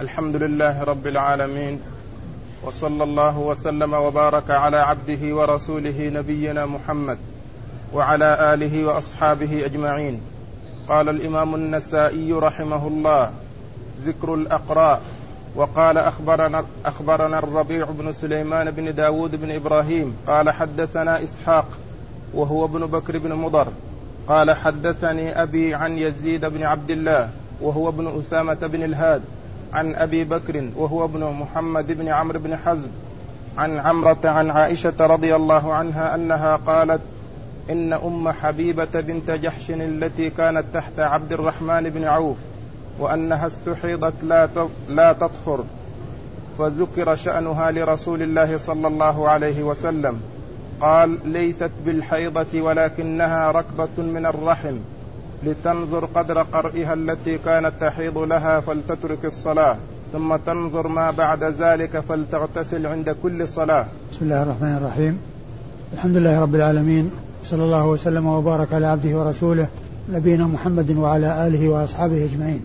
الحمد لله رب العالمين وصلى الله وسلم وبارك على عبده ورسوله نبينا محمد وعلى آله وأصحابه أجمعين. قال الإمام النسائي رحمه الله ذكر الاقراء وقال أخبرنا, أخبرنا الربيع بن سليمان بن داود بن إبراهيم قال حدثنا إسحاق وهو ابن بكر بن مضر قال حدثني أبي عن يزيد بن عبد الله وهو ابن أسامة بن الهاد عن أبي بكر وهو ابن محمد بن عمرو بن حزم عن عمرة عن عائشة رضي الله عنها أنها قالت إن أم حبيبة بنت جحش التي كانت تحت عبد الرحمن بن عوف وأنها استحيضت لا لا تطهر فذكر شأنها لرسول الله صلى الله عليه وسلم قال ليست بالحيضة ولكنها ركضة من الرحم. لتنظر قدر قرئها التي كانت تحيض لها فلتترك الصلاة ثم تنظر ما بعد ذلك فلتغتسل عند كل صلاة. بسم الله الرحمن الرحيم. الحمد لله رب العالمين صلى الله وسلم وبارك على عبده ورسوله نبينا محمد وعلى آله وأصحابه أجمعين.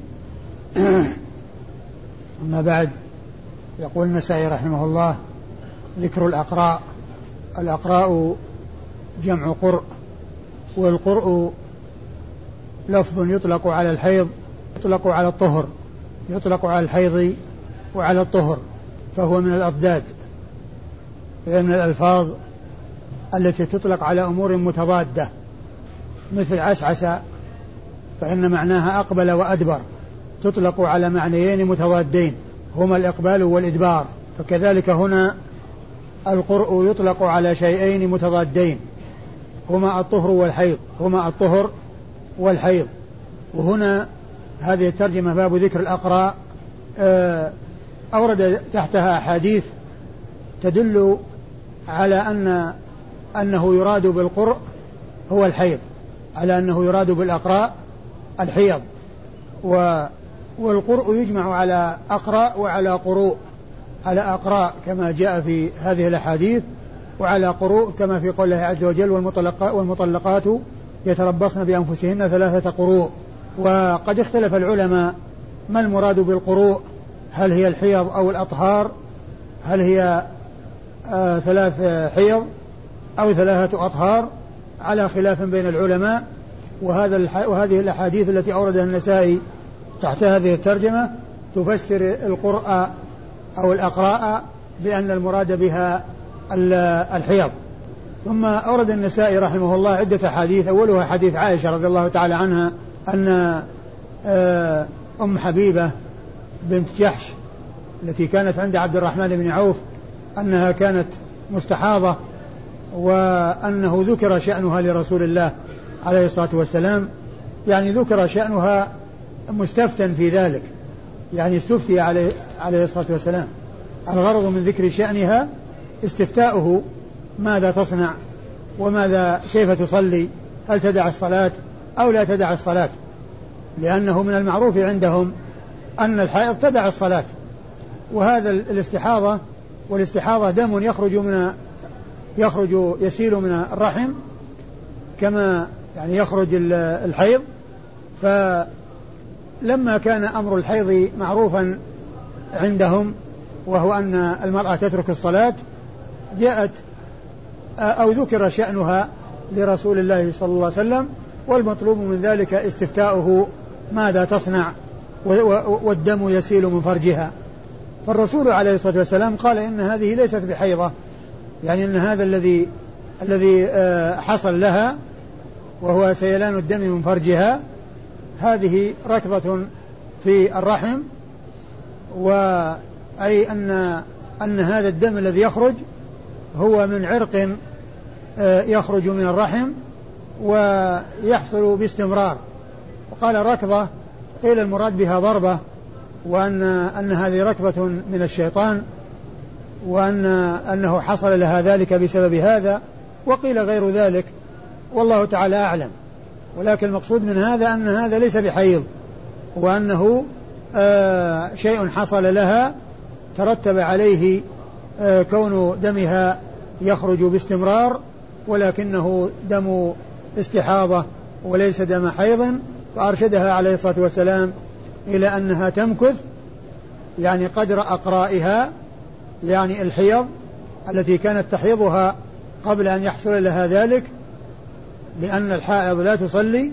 أما بعد يقول النسائي رحمه الله ذكر الأقراء. الأقراء جمع قرء والقرء لفظ يطلق على الحيض يطلق على الطهر يطلق على الحيض وعلى الطهر فهو من الأضداد هي من الألفاظ التي تطلق على أمور متضادة مثل عسعس فإن معناها أقبل وأدبر تطلق على معنيين متضادين هما الإقبال والإدبار فكذلك هنا القرء يطلق على شيئين متضادين هما الطهر والحيض هما الطهر والحيض. وهنا هذه الترجمة باب ذكر الأقراء. آه، أورد تحتها أحاديث تدل على أن أنه يراد بالقرء هو الحيض على أنه يراد بالأقراء الحيض. و والقرء يجمع على أقراء وعلى قروء على أقراء كما جاء في هذه الأحاديث وعلى قروء كما في قوله عز وجل والمطلقات, والمطلقات يتربصن بأنفسهن ثلاثة قروء. وقد اختلف العلماء ما المراد بالقروء؟ هل هي الحيض أو الأطهار؟ هل هي آه ثلاث حيض أو ثلاثة أطهار؟ على خلاف بين العلماء. وهذا وهذه الأحاديث التي أوردها النسائي تحت هذه الترجمة تفسر القرء أو الأقراء بأن المراد بها الحيض. ثم أورد النسائي رحمه الله عدة أحاديث. أولها حديث عائشة رضي الله تعالى عنها أن آه، أم حبيبة بنت جحش التي كانت عند عبد الرحمن بن عوف أنها كانت مستحاضة وأنه ذكر شأنها لرسول الله عليه الصلاة والسلام. يعني ذكر شأنها مستفتى في ذلك. يعني استفتي عليه عليه الصلاة والسلام. الغرض من ذكر شأنها استفتاؤه ماذا تصنع وماذا كيف تصلي؟ هل تدع الصلاة أو لا تدع الصلاة؟ لأنه من المعروف عندهم أن الحائض تدع الصلاة. وهذا الاستحاضة والاستحاضة دم يخرج من يخرج يسيل من الرحم كما يعني يخرج الحيض. فلما كان أمر الحيض معروفا عندهم وهو أن المرأة تترك الصلاة جاءت أو ذكر شأنها لرسول الله صلى الله عليه وسلم والمطلوب من ذلك استفتاؤه ماذا تصنع والدم يسيل من فرجها. فالرسول عليه الصلاة والسلام قال إن هذه ليست بحيضة يعني أن هذا الذي الذي آه، حصل لها وهو سيلان الدم من فرجها هذه ركضة في الرحم وأي أن أن هذا الدم الذي يخرج هو من عرق آه، يخرج من الرحم ويحصل باستمرار. وقال ركضة قيل المراد بها ضربة وأن أن هذه ركضة من الشيطان وأن أنه حصل لها ذلك بسبب هذا وقيل غير ذلك. والله تعالى أعلم. ولكن المقصود من هذا أن هذا ليس بحيض وأنه آه شيء حصل لها ترتب عليه كون دمها يخرج باستمرار ولكنه دم استحاضة وليس دم حيض فأرشدها عليه الصلاة والسلام إلى أنها تمكث يعني قدر أقرائها يعني الحيض التي كانت تحيضها قبل أن يحصل لها ذلك لأن الحائض لا تصلي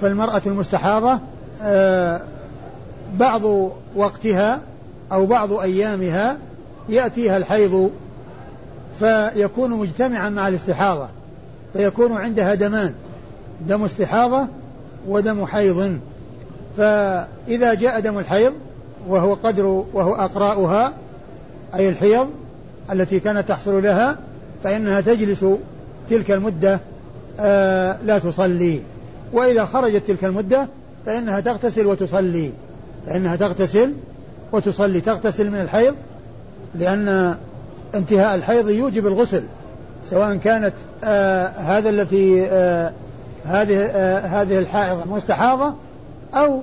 فالمرأة المستحاضة آه، بعض وقتها أو بعض أيامها يأتيها الحيض فيكون مجتمعا مع الاستحاضة فيكون عندها دمان دم استحاضة ودم حيض. فإذا جاء دم الحيض وهو قدر وهو أقراؤها أي الحيض التي كانت تحصل لها فإنها تجلس تلك المدة آه لا تصلي. وإذا خرجت تلك المدة فإنها تغتسل وتصلي فإنها تغتسل وتصلي تغتسل من الحيض لأن انتهاء الحيض يوجب الغسل سواء كانت آه هذا التي آه هذه آه هذه الحائض مستحاضة أو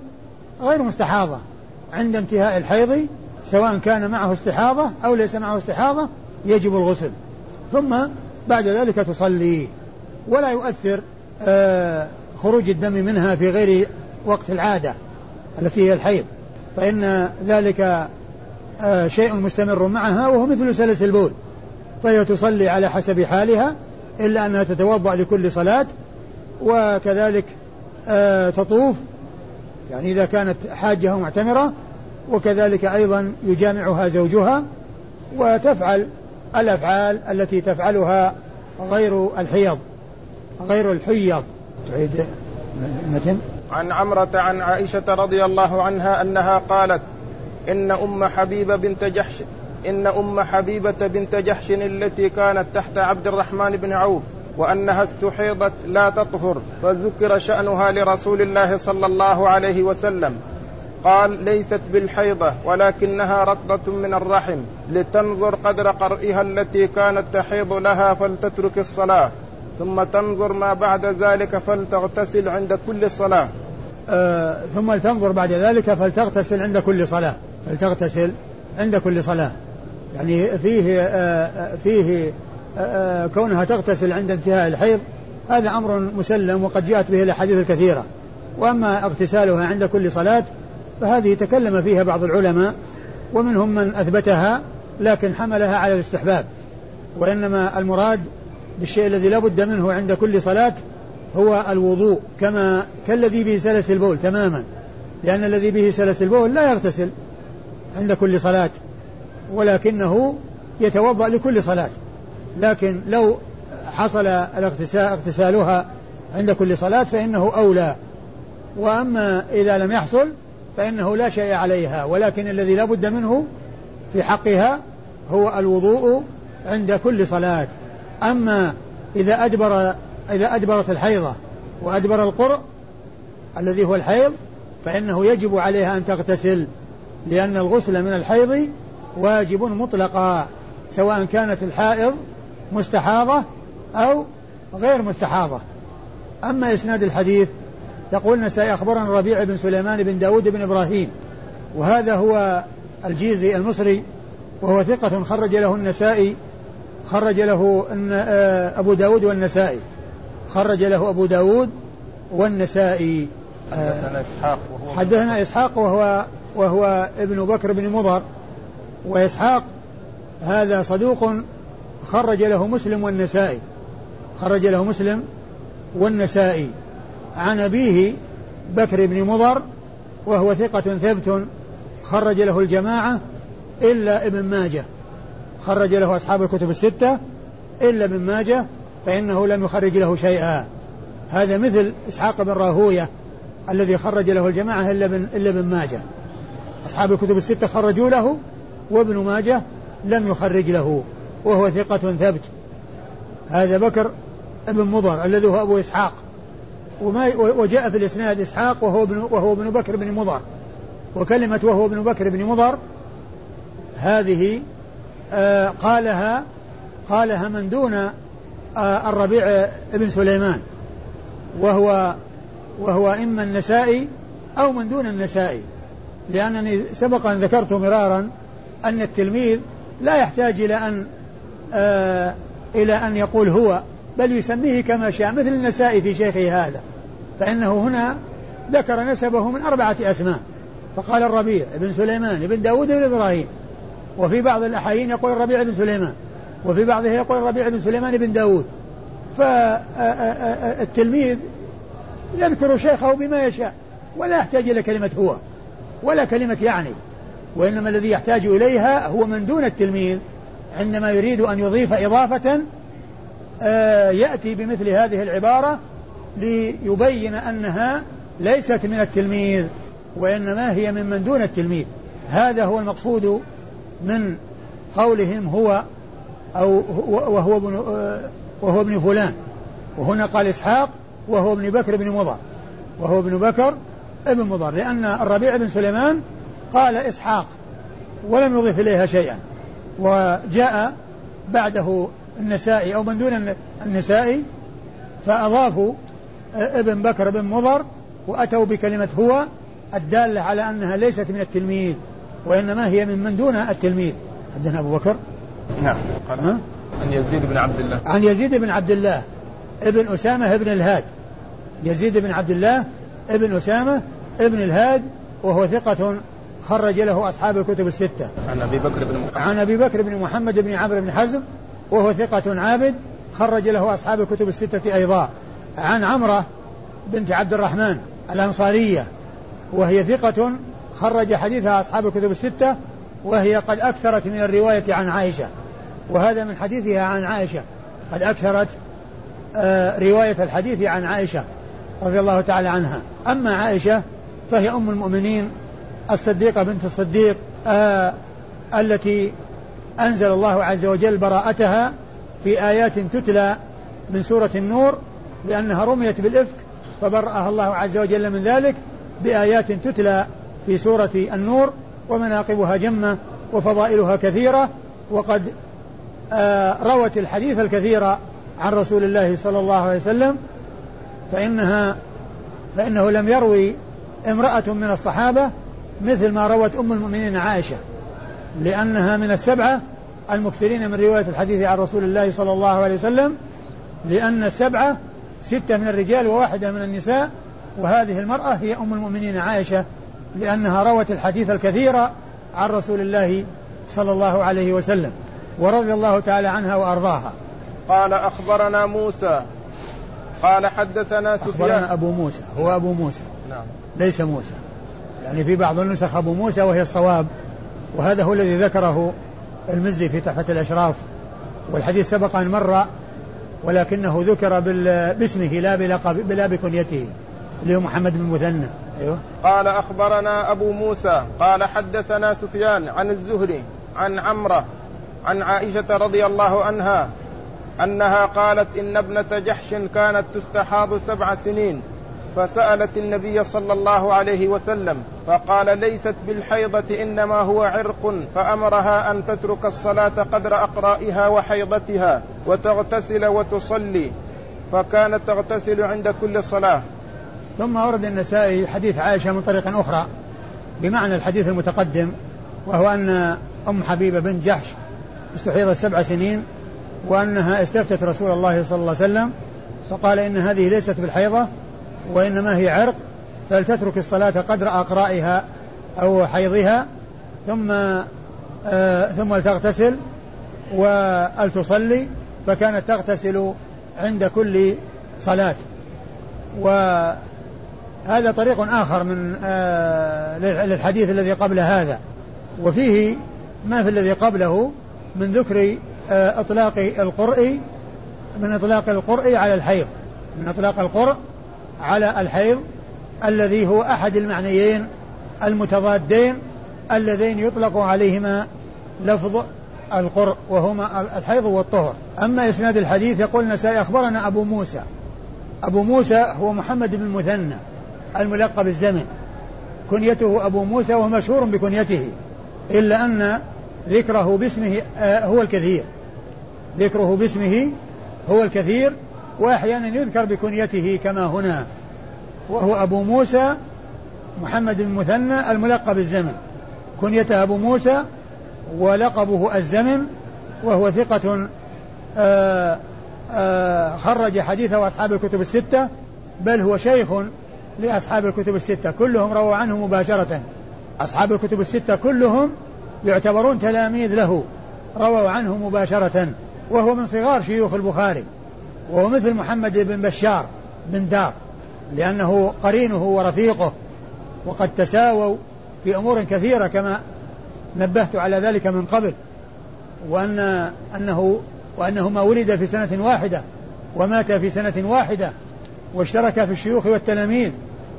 غير مستحاضة. عند انتهاء الحيض سواء كان معه استحاضة أو ليس معه استحاضة يجب الغسل. ثم بعد ذلك تصلي ولا يؤثر آه خروج الدم منها في غير وقت العادة التي هي الحيض. فإن ذلك شيء مستمر معها وهو مثل سلس البول. فهي تصلي على حسب حالها إلا أنها تتوضأ لكل صلاة وكذلك آه تطوف يعني إذا كانت حاجة معتمرة وكذلك أيضا يجامعها زوجها وتفعل الأفعال التي تفعلها غير الحيض غير الحيض. تعيد المتن عن عمرة عن عائشة رضي الله عنها أنها قالت إن أم حبيبة بنت جحش إن أم حبيبة بنت جحش التي كانت تحت عبد الرحمن بن عوف وأنها استحيضت لا تطهر فذكر شأنها لرسول الله صلى الله عليه وسلم. قال ليست بالحيضة ولكنها رطة من الرحم لتنظر قدر قرئها التي كانت تحيض لها فلتترك الصلاة ثم تنظر ما بعد ذلك فلتغتسل عند كل صلاة. آه ثم تنظر بعد ذلك فلتغتسل عند كل صلاة. فلتغتسل عند كل صلاة؟ يعني فيه آه فيه آه, آه، كونها تغتسل عند انتهاء الحيض هذا أمر مسلم وقد جاءت به الأحاديث الكثيرة. وأما اغتسالها عند كل صلاة فهذه تكلم فيها بعض العلماء ومنهم من أثبتها لكن حملها على الاستحباب. وإنما المراد بالشيء الذي لا بد منه عند كل صلاة هو الوضوء كما كالذي به سلس البول تماما. لأن الذي به سلس البول لا يغتسل. عند كل صلاة ولكنه يتوضأ لكل صلاة. لكن لو حصل الاغتسال اغتسالها عند كل صلاة فإنه أولى. وأما إذا لم يحصل فإنه لا شيء عليها ولكن الذي لا بد منه في حقها هو الوضوء عند كل صلاة. أما إذا أدبر إذا أدبرت الحيضة وأدبر القرء الذي هو الحيض فإنه يجب عليها أن تغتسل. لأن الغسل من الحيض واجب مطلقا سواء كانت الحائض مستحاضة أو غير مستحاضة. أما إسناد الحديث يقول النسائي أخبرنا الربيع بن سليمان بن داود بن إبراهيم وهذا هو الجيزي المصري وهو ثقة خرج له النسائي خرج له آه، أبو داود والنسائي. خرج له أبو داود والنسائي. حدثنا إسحاق وهو حدثنا إسحاق وهو وهو ابن بكر بن مضر وإسحاق هذا صدوق خرج له مسلم والنسائي خرج له مسلم والنسائي. عن أبيه بكر بن مضر وهو ثقة ثبت خرج له الجماعة إلا ابن ماجه خرج له أصحاب الكتب الستة إلا ابن ماجه فإنه لم يخرج له شيئا. هذا مثل إسحاق بن راهوية الذي خرج له الجماعة إلا ابن إلا ابن ماجه. أصحاب الكتب الستة خرجوا له وابن ماجه لم يخرج له وهو ثقة ثبت هذا بكر ابن مضر الذي هو أبو إسحاق. وما وجاء في الإسناد إسحاق وهو ابن وهو ابن بكر بن مضر. وكلمة وهو ابن بكر بن مضر هذه آه قالها قالها من دون آه الربيع بن سليمان. وهو وهو إما النسائي أو من دون النسائي. لأنني سبق أن ذكرت مرارا أن التلميذ لا يحتاج إلى أن آه إلى أن يقول هو بل يسميه كما شاء مثل النسائي في شيخه هذا. فإنه هنا ذكر نسبه من أربعة أسماء. فقال الربيع بن سليمان بن داود بن إبراهيم وفي بعض الأحايين يقول الربيع بن سليمان وفي بعضها يقول الربيع بن سليمان بن داود. فالتلميذ يذكر شيخه بما يشاء ولا يحتاج إلى كلمة هو. ولا كلمة يعني وإنما الذي يحتاج إليها هو من دون التلميذ عندما يريد أن يضيف إضافة آه، يأتي بمثل هذه العبارة ليبين أنها ليست من التلميذ وإنما هي من من دون التلميذ. هذا هو المقصود من قولهم هو أو وهو ابن آه، وهو ابن فلان. وهنا قال إسحاق وهو ابن بكر بن مضر وهو ابن بكر ابن مضر لأن الربيع بن سليمان قال إسحاق ولم يضيف إليها شيئا وجاء بعده النسائي أو من دون النسائي فأضافوا ابن بكر بن مضر وأتوا بكلمة هو الدالة على أنها ليست من التلميذ وإنما هي من من دون التلميذ. عندنا أبو بكر. نعم. قال. ها؟ عن يزيد بن عبد الله. عن يزيد بن عبد الله ابن أسامة بن الهاد. يزيد بن عبد الله ابن أسامة ابن الهاد وهو ثقة خرج له أصحاب الكتب الستة. عن أبي بكر بن محمد. عن أبي بكر بن محمد بن عمرو بن حزم وهو ثقة عابد خرج له أصحاب الكتب الستة أيضا. عن عمرة بنت عبد الرحمن الأنصارية وهي ثقة خرج حديثها أصحاب الكتب الستة وهي قد أكثرت من الرواية عن عائشة. وهذا من حديثها عن عائشة. قد أكثرت آه، رواية الحديث عن عائشة رضي الله تعالى عنها. أما عائشة فهي أم المؤمنين الصديقة بنت الصديق آه التي أنزل الله عز وجل براءتها في آيات تتلى من سورة النور لأنها رميت بالإفك فبرأها الله عز وجل من ذلك بآيات تتلى في سورة النور ومناقبها جمة وفضائلها كثيرة وقد آه روت الحديث الكثير عن رسول الله صلى الله عليه وسلم فإنها فإنه لم يروي امرأة من الصحابة مثل ما روت أم المؤمنين عائشة لأنها من السبعة المكثرين من رواية الحديث عن رسول الله صلى الله عليه وسلم لأن السبعة ستة من الرجال وواحدة من النساء وهذه المرأة هي أم المؤمنين عائشة لأنها روت الحديث الكثير عن رسول الله صلى الله عليه وسلم ورضي الله تعالى عنها وأرضاها. قال أخبرنا موسى قال حدثنا سفيان. أخبرنا أبو موسى هو أبو موسى. ليس موسى. يعني في بعض النسخ أبو موسى وهي الصواب وهذا هو الذي ذكره المزي في تحفة الأشراف والحديث سبق أن مر ولكنه ذكر باسمه لا بلقب بلا بكنيته اللي هو محمد بن مثنى. أيوه. قال أخبرنا أبو موسى قال حدثنا سفيان عن الزهري عن عمرة عن عائشة رضي الله عنها أنها قالت إن ابنة جحش كانت تستحاض سبع سنين فسألت النبي صلى الله عليه وسلم فقال ليست بالحيضة إنما هو عرق فأمرها أن تترك الصلاة قدر أقرائها وحيضتها وتغتسل وتصلي فكانت تغتسل عند كل صلاة. ثم ورد النسائي حديث عائشة من طريق أخرى بمعنى الحديث المتقدم وهو أن أم حبيبة بنت جحش استحيضت سبع سنين وأنها استفتت رسول الله صلى الله عليه وسلم فقال إن هذه ليست بالحيضة وإنما هي عرق فلتترك الصلاة قدر أقرائها أو حيضها ثم آه ثم لتغتسل ولتصلي فكانت تغتسل عند كل صلاة. وهذا طريق آخر من آه للحديث الذي قبل هذا. وفيه ما في الذي قبله من ذكر آه إطلاق القرء من إطلاق القرء على الحيض من إطلاق القرء على الحيض الذي هو أحد المعنيين المتضادين اللذين يطلق عليهما لفظ القرء وهما الحيض والطهر. أما إسناد الحديث يقول النسائي أخبرنا أبو موسى. أبو موسى هو محمد بن المثنى الملقب الزمن. كنيته أبو موسى وهو مشهور بكنيته إلا أن ذكره باسمه آه، هو الكثير. ذكره باسمه هو الكثير وأحيانا يذكر بكنيته كما هنا وهو أبو موسى محمد بن مثنى الملقب الزمن. كنيته أبو موسى ولقبه الزمن وهو ثقة آآ آآ خرج حديثه أصحاب الكتب الستة بل هو شيخ لأصحاب الكتب الستة. كلهم رووا عنه مباشرة. أصحاب الكتب الستة كلهم يعتبرون تلاميذ له رووا عنه مباشرة وهو من صغار شيوخ البخاري. وهو مثل محمد بن بشار بن دار لأنه قرينه ورفيقه وقد تساووا في أمور كثيرة كما نبهت على ذلك من قبل وأن أنه وأنهما ولد في سنة واحدة ومات في سنة واحدة واشتركا في الشيوخ والتلاميذ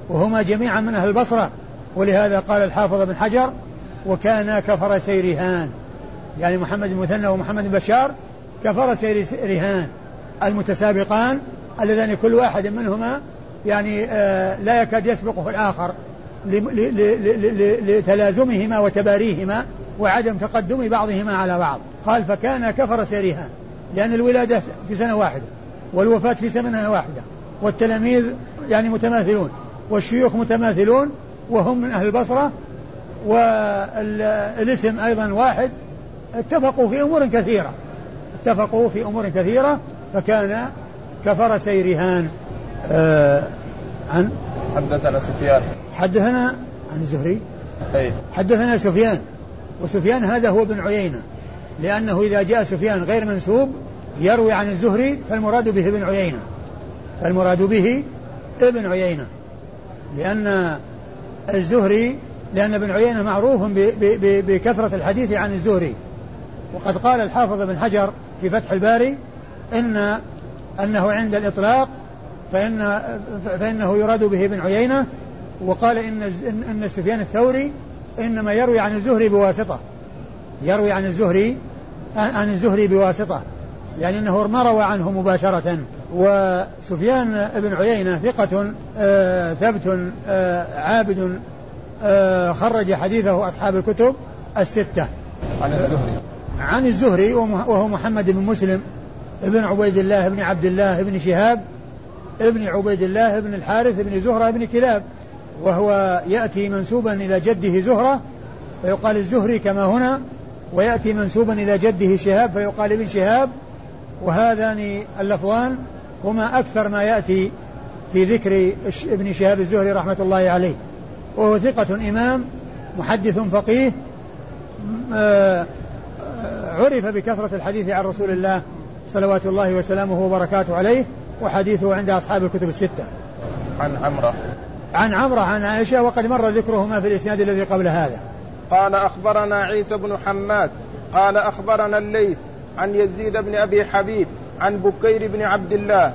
وهما جميعا من أهل البصرة ولهذا قال الحافظ بن حجر وكانا كفر سيرهان يعني محمد المثنى ومحمد بشار كفر سيرهان. المتسابقان اللذان كل واحد منهما يعني آه، لا يكاد يسبقه الآخر لتلازمهما وتباريهما وعدم تقدم بعضهما على بعض. قال فكان كفر سيرها لأن الولادة في سنة واحدة والوفاة في سنة واحدة والتلاميذ يعني متماثلون والشيوخ متماثلون وهم من أهل البصرة والاسم أيضا واحد. اتفقوا في أمور كثيرة اتفقوا في أمور كثيرة فكان كفرسي رهان آه عن حدثنا سفيان. حدثنا عن الزهري. أي. حدثنا سفيان وسفيان هذا هو بن عيينة لأنه إذا جاء سفيان غير منسوب يروي عن الزهري فالمراد به ابن عيينة. فالمراد به ابن عيينة. لأن الزهري لأن ابن عيينة معروف بكثرة الحديث عن الزهري. وقد قال الحافظ بن حجر في فتح الباري إن أنه عند الإطلاق فإن فإنه يراد به ابن عيينة وقال إن إن سفيان الثوري إنما يروي عن الزهري بواسطة. يروي عن الزهري عن الزهري بواسطة. يعني أنه ما روى عنه مباشرة. وسفيان بن عيينة ثقة آه، ثبت آه، عابد آه، خرج حديثه أصحاب الكتب الستة. عن الزهري. عن الزهري وهو محمد بن مسلم. ابن عبيد الله بن عبد الله بن شهاب ابن عبيد الله بن الحارث بن زهرة بن كلاب وهو يأتي منسوبا إلى جده زهرة فيقال الزهري كما هنا ويأتي منسوبا إلى جده شهاب فيقال ابن شهاب وهذان اللفظان هما أكثر ما يأتي في ذكر ابن شهاب الزهري رحمة الله عليه. وهو ثقة إمام محدث فقيه آه، عرف بكثرة الحديث عن رسول الله صلوات الله وسلامه وبركاته عليه وحديثه عند أصحاب الكتب الستة. عن عمرة. عن عمرة عن عائشة وقد مر ذكرهما في الإسناد الذي قبل هذا. قال أخبرنا عيسى بن حماد قال أخبرنا الليث عن يزيد بن أبي حبيب عن بكير بن عبد الله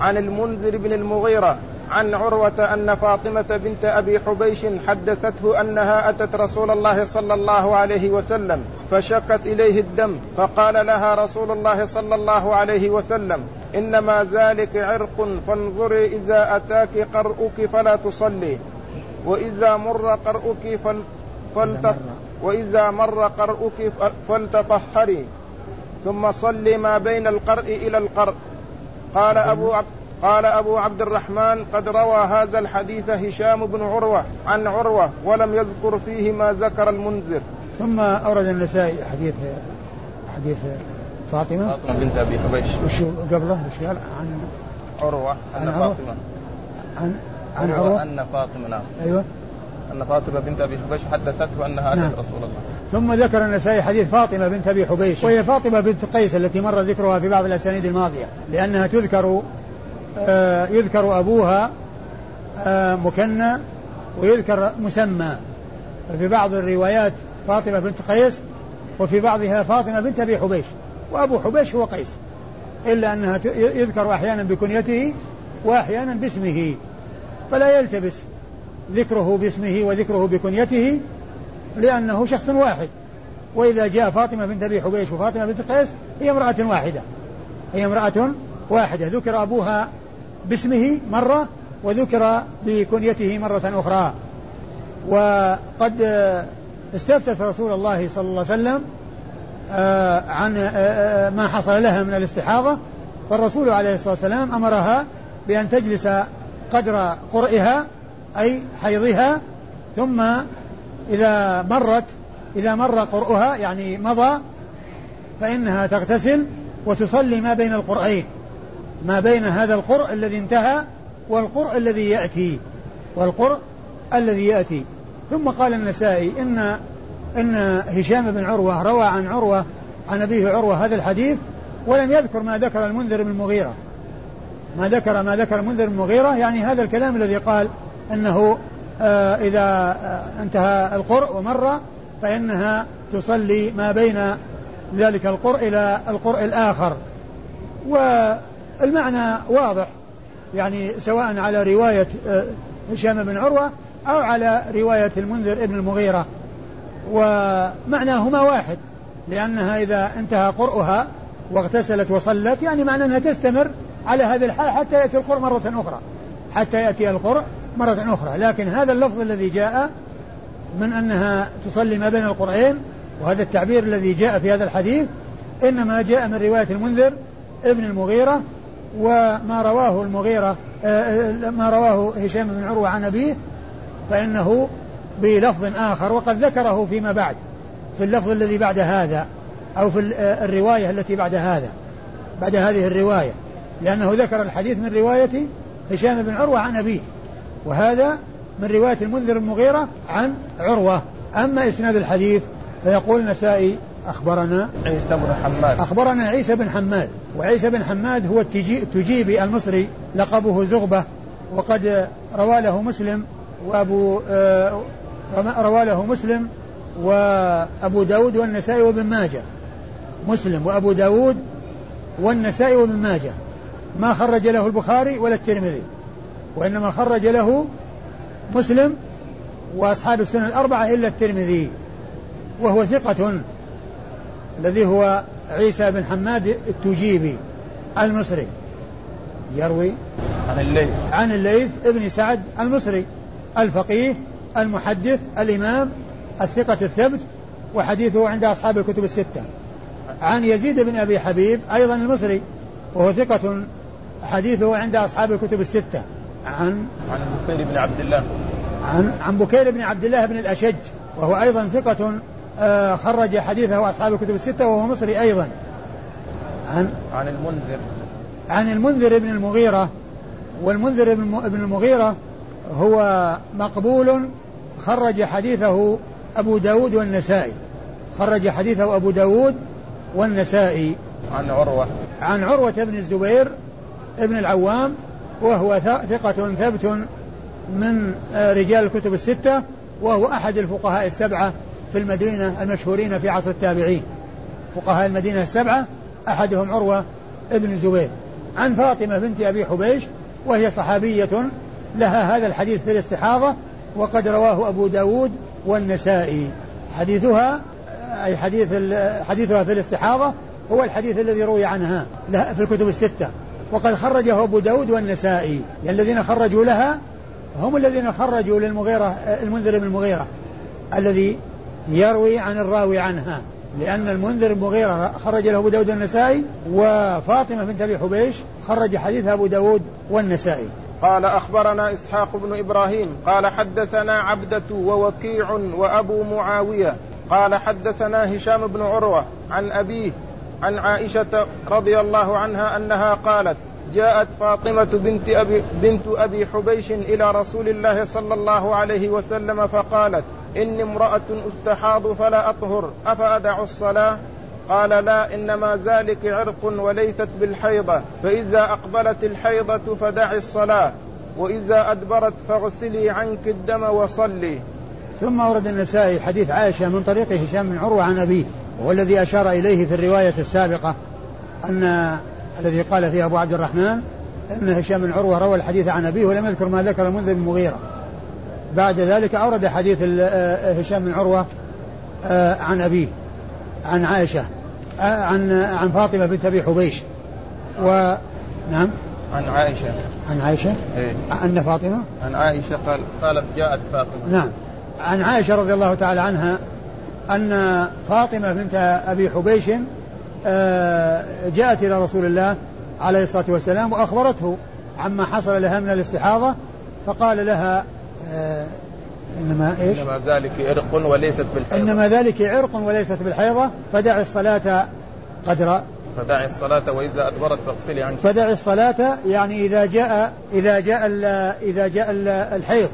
عن المنذر بن المغيرة عن عروة أن فاطمة بنت أبي حبيش حدثته أنها أتت رسول الله صلى الله عليه وسلم فشقت إليه الدم فقال لها رسول الله صلى الله عليه وسلم إنما ذلك عرق فانظري إذا أتاك قرؤك فلا تصلي وإذا مر قرؤك فل... فلتط... وإذا مر قرؤك فلتطهري ثم صلي ما بين القرء إلى القرء. قال أبو عبد قال أبو عبد الرحمن قد روى هذا الحديث هشام بن عروة عن عروة ولم يذكر فيه ما ذكر المنذر. ثم أورد النسائي حديث حديث فاطمة. فاطمة بنت أبي حبيش. وشو قبله؟ وش قال؟ عن عروة. عن فاطمة. عن عن عروة أن فاطمة نعم. أيوه. أن فاطمة بنت أبي حبيش حدثته أنها نعم. رسول الله. ثم ذكر النسائي حديث فاطمة بنت أبي حبيش. وهي فاطمة بنت قيس التي مر ذكرها في بعض الأسانيد الماضية لأنها تذكر آه، يذكر أبوها آه، مكنى ويذكر مسمى. في بعض الروايات فاطمة بنت قيس وفي بعضها فاطمة بنت أبي حبيش. وأبو حبيش هو قيس. إلا أنها يذكر أحيانا بكنيته وأحيانا باسمه. فلا يلتبس ذكره باسمه وذكره بكنيته لأنه شخص واحد. وإذا جاء فاطمة بنت أبي حبيش وفاطمة بنت قيس هي امرأة واحدة. هي امرأة واحدة. ذكر أبوها باسمه مرة وذكر بكنيته مرة أخرى. وقد استفتت رسول الله صلى الله عليه وسلم آه، عن آه، آه، ما حصل لها من الاستحاضة. فالرسول عليه الصلاة والسلام أمرها بأن تجلس قدر قرئها أي حيضها. ثم إذا مرت إذا مر قرؤها يعني مضى فإنها تغتسل وتصلي ما بين القرئين ما بين هذا القرء الذي انتهى والقرء الذي يأتي والقرء الذي يأتي. ثم قال النسائي إن إن هشام بن عروة روى عن عروة عن أبيه عروة هذا الحديث ولم يذكر ما ذكر المنذر بن المغيرة. ما ذكر ما ذكر المنذر بن المغيرة يعني هذا الكلام الذي قال أنه آه، إذا آه، انتهى القرء ومر فإنها تصلي ما بين ذلك القرء إلى القرء الآخر. و والمعنى واضح. يعني سواء على رواية آه، هشام بن عروة أو على رواية المنذر ابن المغيرة. ومعناهما واحد لأنها إذا انتهى قرؤها واغتسلت وصلت يعني معنى أنها تستمر على هذه الحال حتى يأتي القرء مرة أخرى. حتى يأتي القرء مرة أخرى. لكن هذا اللفظ الذي جاء من أنها تصلي ما بين القرآن وهذا التعبير الذي جاء في هذا الحديث إنما جاء من رواية المنذر ابن المغيرة وما رواه المغيرة آه، آه، ما رواه هشام بن عروة عن أبيه فإنه بلفظ آخر وقد ذكره فيما بعد في اللفظ الذي بعد هذا أو في آه، الرواية التي بعد هذا بعد هذه الرواية لأنه ذكر الحديث من رواية هشام بن عروة عن أبيه وهذا من رواية المنذر المغيرة عن عروة. أما إسناد الحديث فيقول النسائي أخبرنا عيسى بن حماد. أخبرنا عيسى بن حماد. وعيسى بن حماد هو التجيبي المصري لقبه زغبة وقد روى له مسلم وأبو آه روى له مسلم وأبو داود والنسائي وابن ماجه. مسلم وأبو داود والنسائي وابن ماجه. ما خرج له البخاري ولا الترمذي وإنما خرج له مسلم وأصحاب السنة الأربعة إلا الترمذي وهو ثقة الذي هو عيسى بن حماد التجيبي المصري. يروي عن الليث. عن الليث ابن سعد المصري. الفقيه المحدث الإمام الثقة الثبت وحديثه عند أصحاب الكتب الستة. عن يزيد بن أبي حبيب أيضا المصري وهو ثقة حديثه عند أصحاب الكتب الستة. عن عن بكير بن عبد الله. عن عن بكير بن عبد الله بن الأشج وهو أيضا ثقة خرج حديثه أصحاب الكتب الستة وهو مصري أيضا. عن؟ عن المنذر. عن المنذر بن المغيرة. والمنذر بن المغيرة هو مقبول خرج حديثه أبو داود والنسائي. خرج حديثه أبو داود والنسائي. عن عروة. عن عروة بن الزبير ابن العوام وهو ثقة ثبت من آه، رجال الكتب الستة وهو أحد الفقهاء السبعة في المدينة المشهورين في عصر التابعين. فقهاء المدينة السبعة أحدهم عروة ابن الزبير. عن فاطمة بنت أبي حبيش وهي صحابية لها هذا الحديث في الاستحاضة وقد رواه أبو داود والنسائي. حديثها أي حديث حديثها في الاستحاضة هو الحديث الذي روي عنها في الكتب الستة. وقد خرجه أبو داود والنسائي. يعني الذين خرجوا لها هم الذين خرجوا للمغيرة المنذر بن المغيرة الذي يروي عن الراوي عنها لأن المنذر المغيرة خرج له أبو داود والنسائي وفاطمة بنت أبي حبيش خرج حديث أبو داود والنسائي. قال أخبرنا إسحاق بن إبراهيم قال حدثنا عبدة ووكيع وأبو معاوية قال حدثنا هشام بن عروة عن أبيه عن عائشة رضي الله عنها أنها قالت جاءت فاطمة بنت أبي, بنت أبي حبيش إلى رسول الله صلى الله عليه وسلم فقالت إني امرأة استحاض فلا أطهر أفأدع الصلاة؟ قال لا إنما ذلك عرق وليست بالحيضة فإذا أقبلت الحيضة فدعي الصلاة وإذا أدبرت فاغسلي عنك الدم وصلي. ثم ورد النسائي حديث عائشة من طريق هشام بن عروة عن أبيه وهو الذي أشار إليه في الرواية السابقة أن الذي قال فيه أبو عبد الرحمن أن هشام بن عروة روى الحديث عن أبيه ولم يذكر ما ذكر المنذر بن مغيرة. بعد ذلك أورد حديث آه، هشام بن عروة آه، عن أبيه عن عائشة آه، عن عن فاطمة بنت أبي حبيش. و نعم. عن عائشة. عن عائشة؟ إيه؟ أن فاطمة؟ عن عائشة قال قالت جاءت فاطمة. نعم. عن عائشة رضي الله تعالى عنها أن فاطمة بنت أبي حبيش جاءت إلى رسول الله عليه الصلاة والسلام وأخبرته عما حصل لها من الاستحاضة فقال لها آه إنما إيش؟ إنما ذلك عرق وليست بالحيضة. إنما ذلك عرق وليست بالحيضة فدع الصلاة قدر فدع الصلاة وإذا أدبرت فاغسلي عنك. فدع الصلاة يعني إذا جاء إذا جاء إذا جاء الحيض.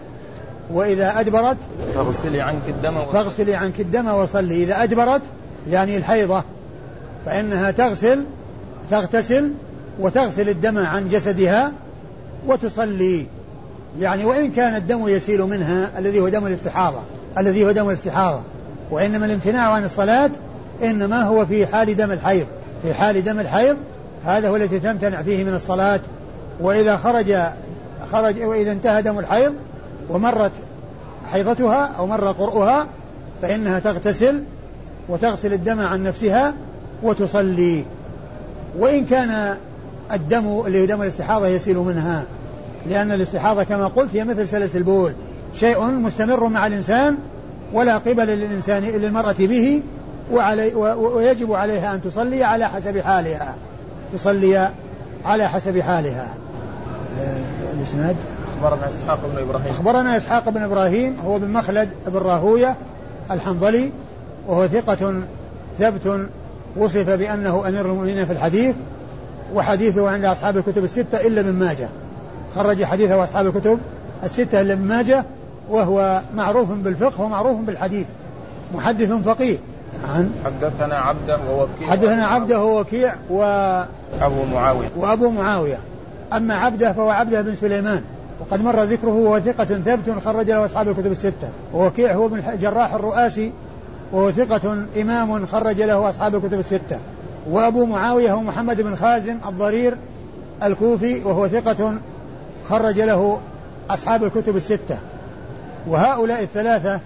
وإذا أدبرت فاغسلي عنك الدم فاغسلي عنك الدم وصلي. إذا أدبرت يعني الحيضة فإنها تغسل تغتسل وتغسل الدم عن جسدها وتصلي. يعني وإن كان الدم يسيل منها الذي هو دم الاستحاضة الذي هو دم الاستحاضة. وإنما الامتناع عن الصلاة إنما هو في حال دم الحيض. في حال دم الحيض هذا هو الذي تمتنع فيه من الصلاة. وإذا خرج خرج وإذا انتهى دم الحيض ومرت حيضتها أو مر قرؤها فإنها تغتسل وتغسل الدم عن نفسها وتصلي. وإن كان الدم اللي هو دم الاستحاضة يسيل منها لأن الاستحاضة كما قلت هي مثل سلس البول. شيء مستمر مع الإنسان ولا قبل للإنسان للمرأة به وعلي ويجب عليها أن تصلي على حسب حالها. تصلي على حسب حالها. آه، الإسناد؟ أخبرنا إسحاق بن إبراهيم. أخبرنا إسحاق بن إبراهيم هو بن مخلد بن راهوية الحنظلي وهو ثقة ثبت وصف بأنه أمير المؤمنين في الحديث وحديثه عند أصحاب الكتب الستة إلا من ماجه. خرج حديثه أصحاب الكتب الستة إلا من ماجه وهو معروف بالفقه ومعروف بالحديث محدث فقيه. عن حدثنا عبده ووكيع حدثنا عبده ووكيع و أبو معاوية. وأبو معاوية. أما عبده فهو عبده بن سليمان. وقد مر ذكره وهو ثقة ثبت خرج له أصحاب الكتب الستة. ووكيع هو ابن الجراح الرؤاسي وهو ثقة إمام خرج له أصحاب الكتب الستة. وأبو معاوية هو محمد بن خازم الضرير الكوفي وهو ثقة خرج له أصحاب الكتب الستة. وهؤلاء الثلاثة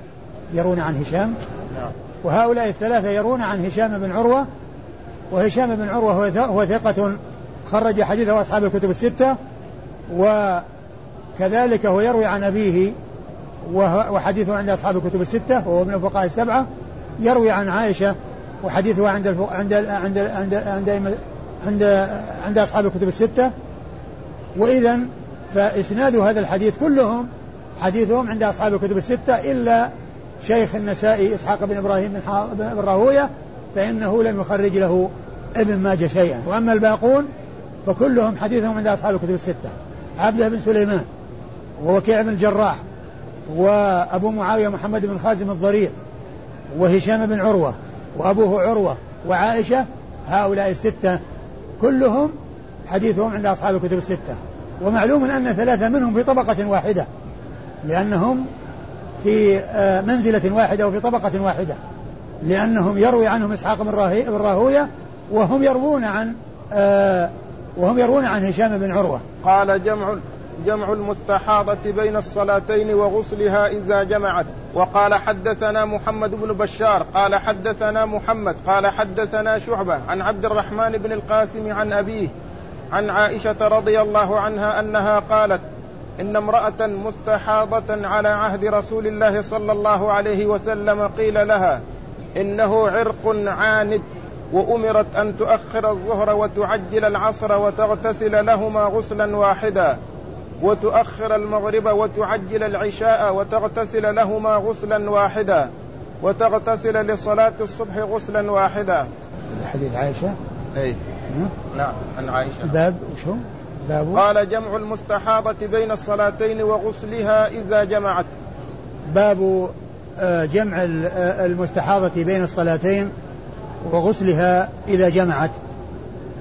يرون عن هشام. نعم. وهؤلاء الثلاثة يرون عن هشام بن عروة. وهشام بن عروة هو ثقة خرج حديثه أصحاب الكتب الستة. وكذلك هو يروي عن أبيه وحديثه عند أصحاب الكتب الستة وهو من الفقهاء السبعة. يروي عن عائشة وحديثه عند الفق... عند عند عند عند عند, عند أصحاب الكتب الستة. وإذا فإسناد هذا الحديث كلهم حديثهم عند أصحاب الكتب الستة إلا شيخ النسائي إسحاق بن إبراهيم بن راهوية فإنه لم يخرج له ابن ماجه شيئا. وأما الباقون فكلهم حديثهم عند أصحاب الكتب الستة. عبده بن سليمان ووكيع بن الجراح وأبو معاوية محمد بن خازم الضرير وهشام بن عروة وأبوه عروة وعائشة هؤلاء الستة كلهم حديثهم عند أصحاب الكتب الستة. ومعلوم أن ثلاثة منهم في طبقة واحدة لأنهم في آه، منزلة واحدة وفي طبقة واحدة لأنهم يروي عنهم إسحاق بن راهوية وهم يروون عن آه، وهم يروون عن هشام بن عروة. قال جمع جمع المستحاضة بين الصلاتين وغسلها إذا جمعت. وقال حدثنا محمد بن بشار قال حدثنا محمد قال حدثنا شعبة عن عبد الرحمن بن القاسم عن أبيه عن عائشة رضي الله عنها أنها قالت إن امرأة مستحاضة على عهد رسول الله صلى الله عليه وسلم قيل لها إنه عرق عاند وأمرت أن تؤخر الظهر وتعجل العصر وتغتسل لهما غسلا واحدا وتؤخر المغرب وتعجل العشاء وتغتسل لهما غسلا واحدا وتغتسل لصلاة الصبح غسلا واحدا. حديث عائشة؟ أي. نعم عن عائشة. باب شو باب قال جمع المستحاضة بين الصلاتين وغسلها إذا جمعت. باب آه، جمع آه، المستحاضة بين الصلاتين وغسلها إذا جمعت.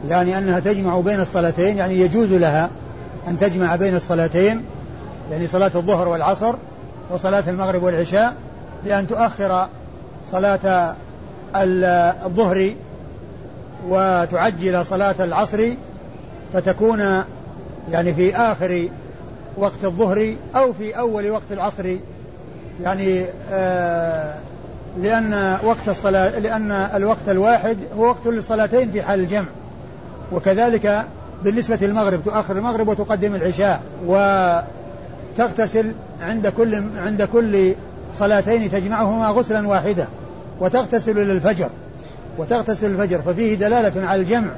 يعني أنها تجمع بين الصلاتين يعني يجوز لها أن تجمع بين الصلاتين يعني صلاة الظهر والعصر وصلاة المغرب والعشاء بأن تؤخر صلاة الظهر وتعجل صلاة العصر فتكون يعني في آخر وقت الظهر أو في أول وقت العصر. يعني آه لأن وقت الصلاة لأن الوقت الواحد هو وقت للصلاتين في حال الجمع. وكذلك بالنسبة للمغرب تؤخر المغرب وتقدم العشاء وتغتسل عند كل عند كل صلاتين تجمعهما غسلا واحدا وتغتسل للفجر وتغتسل الفجر ففيه دلالة على الجمع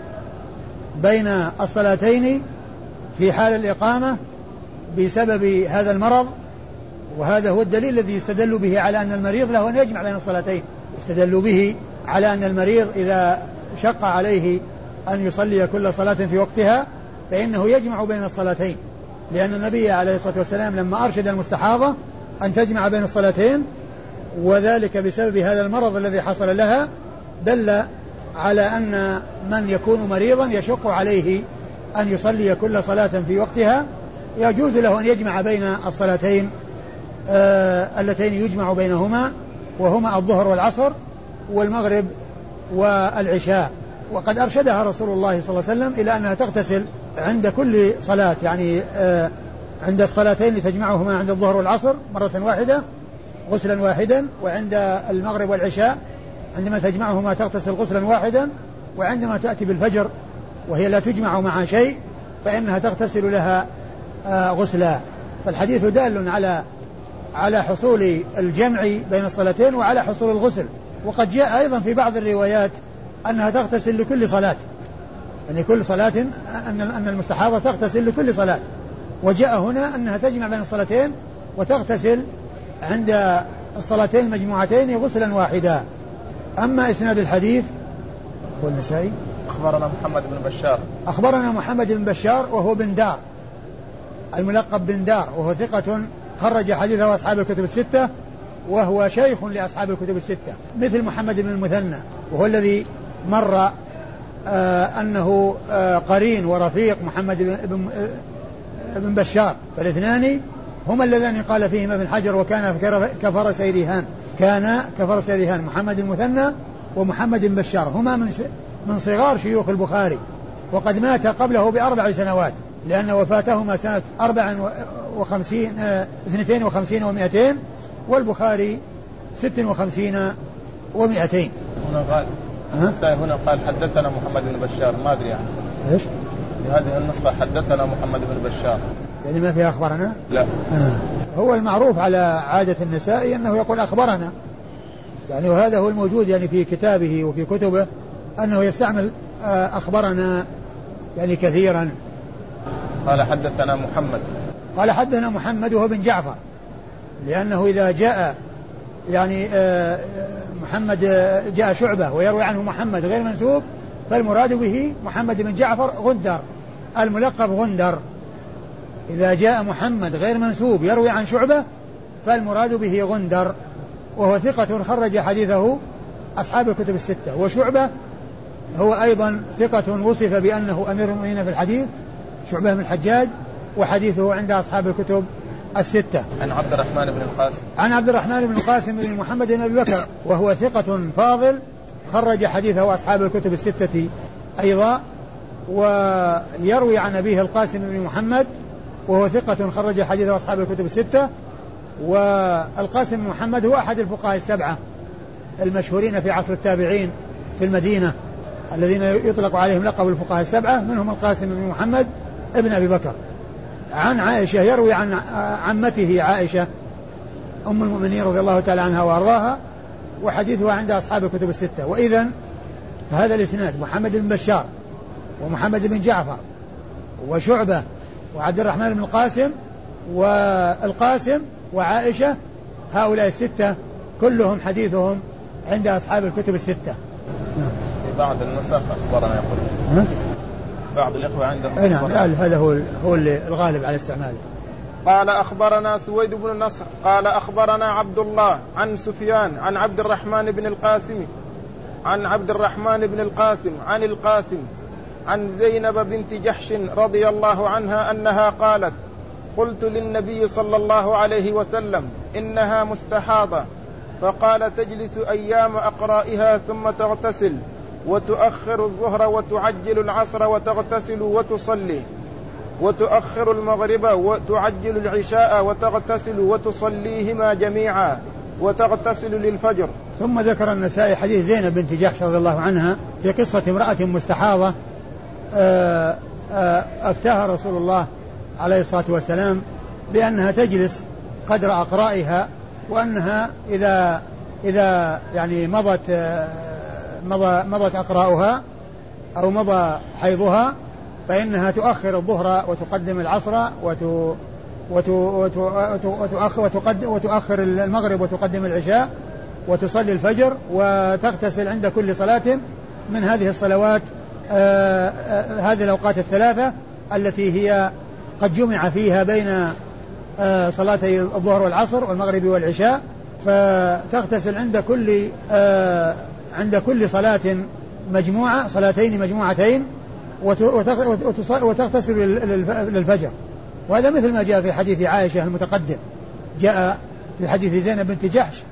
بين الصلاتين في حال الإقامة بسبب هذا المرض وهذا هو الدليل الذي يستدل به على أن المريض له أن يجمع بين الصلاتين. يستدل به على أن المريض إذا شق عليه أن يصلي كل صلاة في وقتها فإنه يجمع بين الصلاتين. لأن النبي عليه الصلاة والسلام لما أرشد المستحاضة أن تجمع بين الصلاتين وذلك بسبب هذا المرض الذي حصل لها دل على أن من يكون مريضا يشق عليه أن يصلي كل صلاة في وقتها. يجوز له أن يجمع بين الصلاتين آه اللتين يجمع بينهما وهما الظهر والعصر والمغرب والعشاء. وقد أرشدها رسول الله صلى الله عليه وسلم إلى أنها تغتسل عند كل صلاة يعني آه عند الصلاتين لتجمعهما عند الظهر والعصر مرة واحدة غسلا واحدا وعند المغرب والعشاء عندما تجمعهما تغتسل غسلا واحدا وعندما تأتي بالفجر وهي لا تجمع مع شيء فإنها تغتسل لها آه، غسلا. فالحديث دال على على حصول الجمع بين الصلاتين وعلى حصول الغسل. وقد جاء أيضا في بعض الروايات أنها تغتسل لكل صلاة. يعني كل صلاة أن أن المستحاضة تغتسل لكل صلاة. وجاء هنا أنها تجمع بين الصلاتين وتغتسل عند الصلاتين المجموعتين غسلا واحدا. أما إسناد الحديث هو النسائي أخبرنا محمد بن بشار. أخبرنا محمد بن بشار وهو بن دار. الملقب بن دار وهو ثقة خرج حديثه أصحاب الكتب الستة وهو شيخ لأصحاب الكتب الستة مثل محمد بن المثنى وهو الذي مر آه أنه آه قرين ورفيق محمد بن, آه بن بشار فالاثنان هما اللذان قال فيهما ابن حجر وكان كفر سيريهان كان كفر سيريهان محمد المثنى ومحمد بشار هما من من صغار شيوخ البخاري وقد مات قبله بأربع سنوات لأن وفاتهما سنة أربع وخمسين آه اثنتين وخمسين ومائتين والبخاري ست وخمسين ومائتين هنا قال أه؟ هنا قال حدثنا محمد بن بشار ما أدري يعني إيش؟ في هذه النسخة حدثنا محمد بن بشار يعني ما فيها أخبرنا؟ لا آه. هو المعروف على عادة النسائي أنه يقول أخبرنا. يعني وهذا هو الموجود يعني في كتابه وفي كتبه أنه يستعمل آه أخبرنا يعني كثيرا. قال حدثنا محمد. قال حدثنا محمد وهو بن جعفر. لأنه إذا جاء يعني آه محمد آه، جاء شعبة ويروي عنه محمد غير منسوب فالمراد به محمد بن جعفر غندر الملقب غندر. إذا جاء محمد غير منسوب يروي عن شعبة فالمراد به غندر وهو ثقة خرج حديثه أصحاب الكتب الستة. وشعبة هو أيضا ثقة وصف بأنه أمير المؤمنين في الحديث شعبة بن الحجاج وحديثه عند أصحاب الكتب الستة. عن عبد الرحمن بن القاسم. عن عبد الرحمن بن القاسم بن محمد بن أبي بكر وهو ثقة فاضل خرج حديثه أصحاب الكتب الستة أيضا ويروي عن أبيه القاسم بن محمد وهو ثقة خرج حديثه أصحاب الكتب الستة والقاسم بن محمد هو أحد الفقهاء السبعة المشهورين في عصر التابعين في المدينة الذين يطلق عليهم لقب الفقهاء السبعة منهم القاسم بن محمد ابن أبي بكر. عن عائشة يروي عن عمته عائشة أم المؤمنين رضي الله تعالى عنها وأرضاها وحديثها عند أصحاب الكتب الستة. وإذا هذا الإسناد محمد بن بشار ومحمد بن جعفر وشعبة وعبد الرحمن بن القاسم والقاسم وعائشة هؤلاء الستة كلهم حديثهم عند أصحاب الكتب الستة. نعم. في بعض النسخ أخبرنا يقول. بعض الإخوة عندهم نعم هذا هو هو الغالب على استعماله. قال أخبرنا سويد بن النصر قال أخبرنا عبد الله عن سفيان عن عبد الرحمن بن القاسم عن عبد الرحمن بن القاسم عن القاسم. عن زينب بنت جحش رضي الله عنها أنها قالت قلت للنبي صلى الله عليه وسلم إنها مستحاضة. فقال تجلس أيام أقرائها ثم تغتسل وتؤخر الظهر وتعجل العصر وتغتسل وتصلي وتؤخر المغرب وتعجل العشاء وتغتسل وتصليهما جميعا وتغتسل للفجر. ثم ذكر النسائي حديث زينب بنت جحش رضي الله عنها في قصة امرأة مستحاضة أفتاها رسول الله عليه الصلاة والسلام بأنها تجلس قدر أقرائها وأنها إذا إذا يعني مضت آه، مضى مضت أقراؤها أو مضى حيضها فإنها تؤخر الظهر وتقدم العصر وت وتؤخر وتؤخر المغرب وتقدم العشاء وتصلي الفجر وتغتسل عند كل صلاة من هذه الصلوات آه، آه، هذه الأوقات الثلاثة التي هي قد جمع فيها بين آه، صلاتي الظهر والعصر والمغرب والعشاء فتغتسل عند كل آه، عند كل صلاة مجموعة صلاتين مجموعتين وتغتسل للفجر. وهذا مثل ما جاء في حديث عائشة المتقدم. جاء في حديث زينب بنت جحش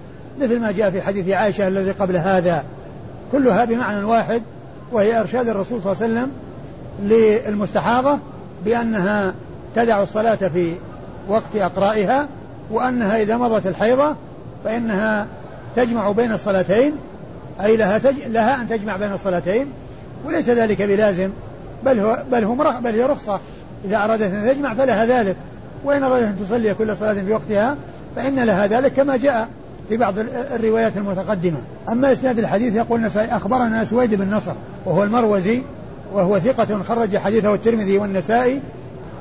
مثل ما جاء في حديث عائشة الذي قبل هذا. كلها بمعنى واحد وهي إرشاد الرسول صلى الله عليه وسلم للمستحاضة بأنها تدع الصلاة في وقت أقرائها وأنها إذا مضت الحيضة فإنها تجمع بين الصلاتين أي لها, تج... لها أن تجمع بين الصلاتين وليس ذلك بلازم بل هو بل هو مرخ... بل هي رخصة. إذا أرادت أن تجمع فلها ذلك وإن أرادت أن تصلي كل صلاة في وقتها فإن لها ذلك كما جاء في بعض الروايات المتقدمة. أما إسناد الحديث يقول النسائي أخبرنا سويد بن نصر وهو المروزي وهو ثقة خرج حديثه الترمذي والنسائي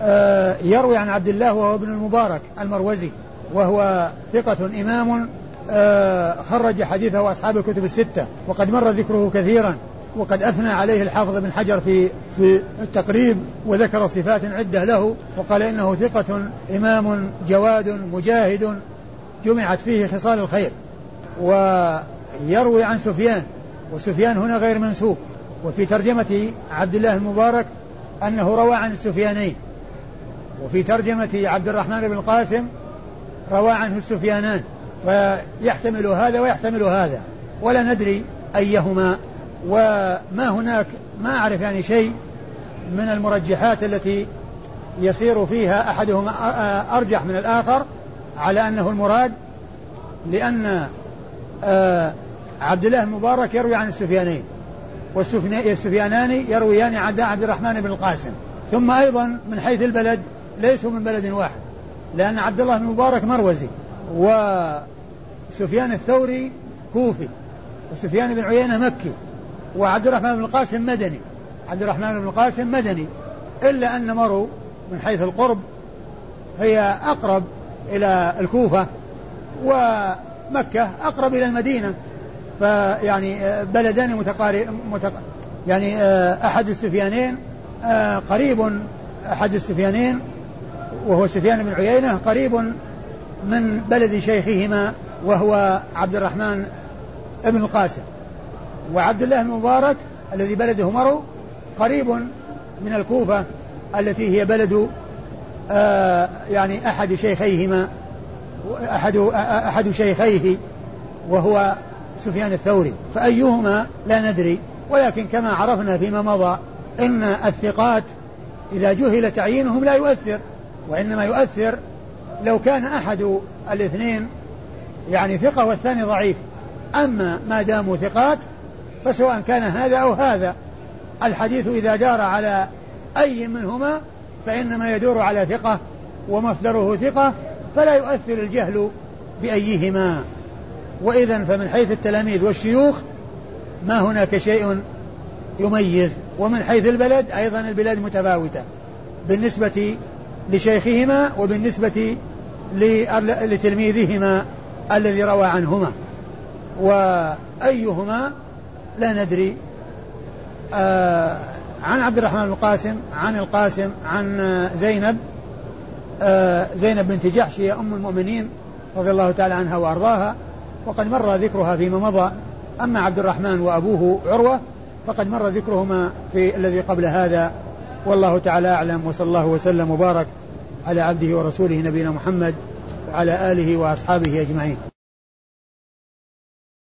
آه، يروي عن عبد الله وهو ابن المبارك المروزي وهو ثقة إمام آه، خرج حديثه أصحاب الكتب الستة وقد مر ذكره كثيرا وقد أثنى عليه الحافظ بن حجر في في التقريب وذكر صفات عدة له وقال إنه ثقة إمام جواد مجاهد جمعت فيه خصال الخير ويروي عن سفيان وسفيان هنا غير منسوب وفي ترجمة عبد الله المبارك أنه روى عن السفيانين وفي ترجمة عبد الرحمن بن القاسم روى عنه السفيانان فيحتمل هذا ويحتمل هذا ولا ندري أيهما وما هناك ما أعرف يعني شيء من المرجحات التي يصير فيها أحدهما أرجح من الآخر على أنه المراد لأن آه، عبد الله المبارك يروي عن السفيانين والسفيانان يرويان عن عبد الرحمن بن القاسم. ثم أيضا من حيث البلد ليسوا من بلد واحد لأن عبد الله المبارك مروزي وسفيان الثوري كوفي وسفيان بن عيينة مكي وعبد الرحمن بن القاسم مدني. عبد الرحمن بن القاسم مدني إلا أن مرو من حيث القرب هي أقرب إلى الكوفة ومكة أقرب إلى المدينة. فيعني بلدان متقارب متق... يعني أحد السفيانين قريب أحد السفيانين وهو سفيان بن عيينة قريب من بلد شيخهما وهو عبد الرحمن بن القاسم. وعبد الله المبارك الذي بلده مرو قريب من الكوفة التي هي بلد آه يعني أحد شيخيهما أحد أحد شيخيه وهو سفيان الثوري فأيهما لا ندري ولكن كما عرفنا فيما مضى إن الثقات إذا جهل تعيينهم لا يؤثر وإنما يؤثر لو كان أحد الاثنين يعني ثقة والثاني ضعيف. أما ما داموا ثقات فسواء كان هذا أو هذا الحديث إذا دار على أي منهما فإنما يدور على ثقة ومصدره ثقة فلا يؤثر الجهل بأيهما. وإذا فمن حيث التلاميذ والشيوخ ما هناك شيء يميز. ومن حيث البلد أيضا البلاد متفاوتة. بالنسبة لشيخهما وبالنسبة لتلميذهما الذي روى عنهما. وأيهما لا ندري. آه عن عبد الرحمن القاسم عن القاسم عن زينب آه زينب بنت جحش هي أم المؤمنين رضي الله تعالى عنها وأرضاها وقد مر ذكرها فيما مضى. أما عبد الرحمن وأبوه عروة فقد مر ذكرهما في الذي قبل هذا. والله تعالى أعلم وصلى الله وسلم وبارك على عبده ورسوله نبينا محمد وعلى آله وأصحابه أجمعين.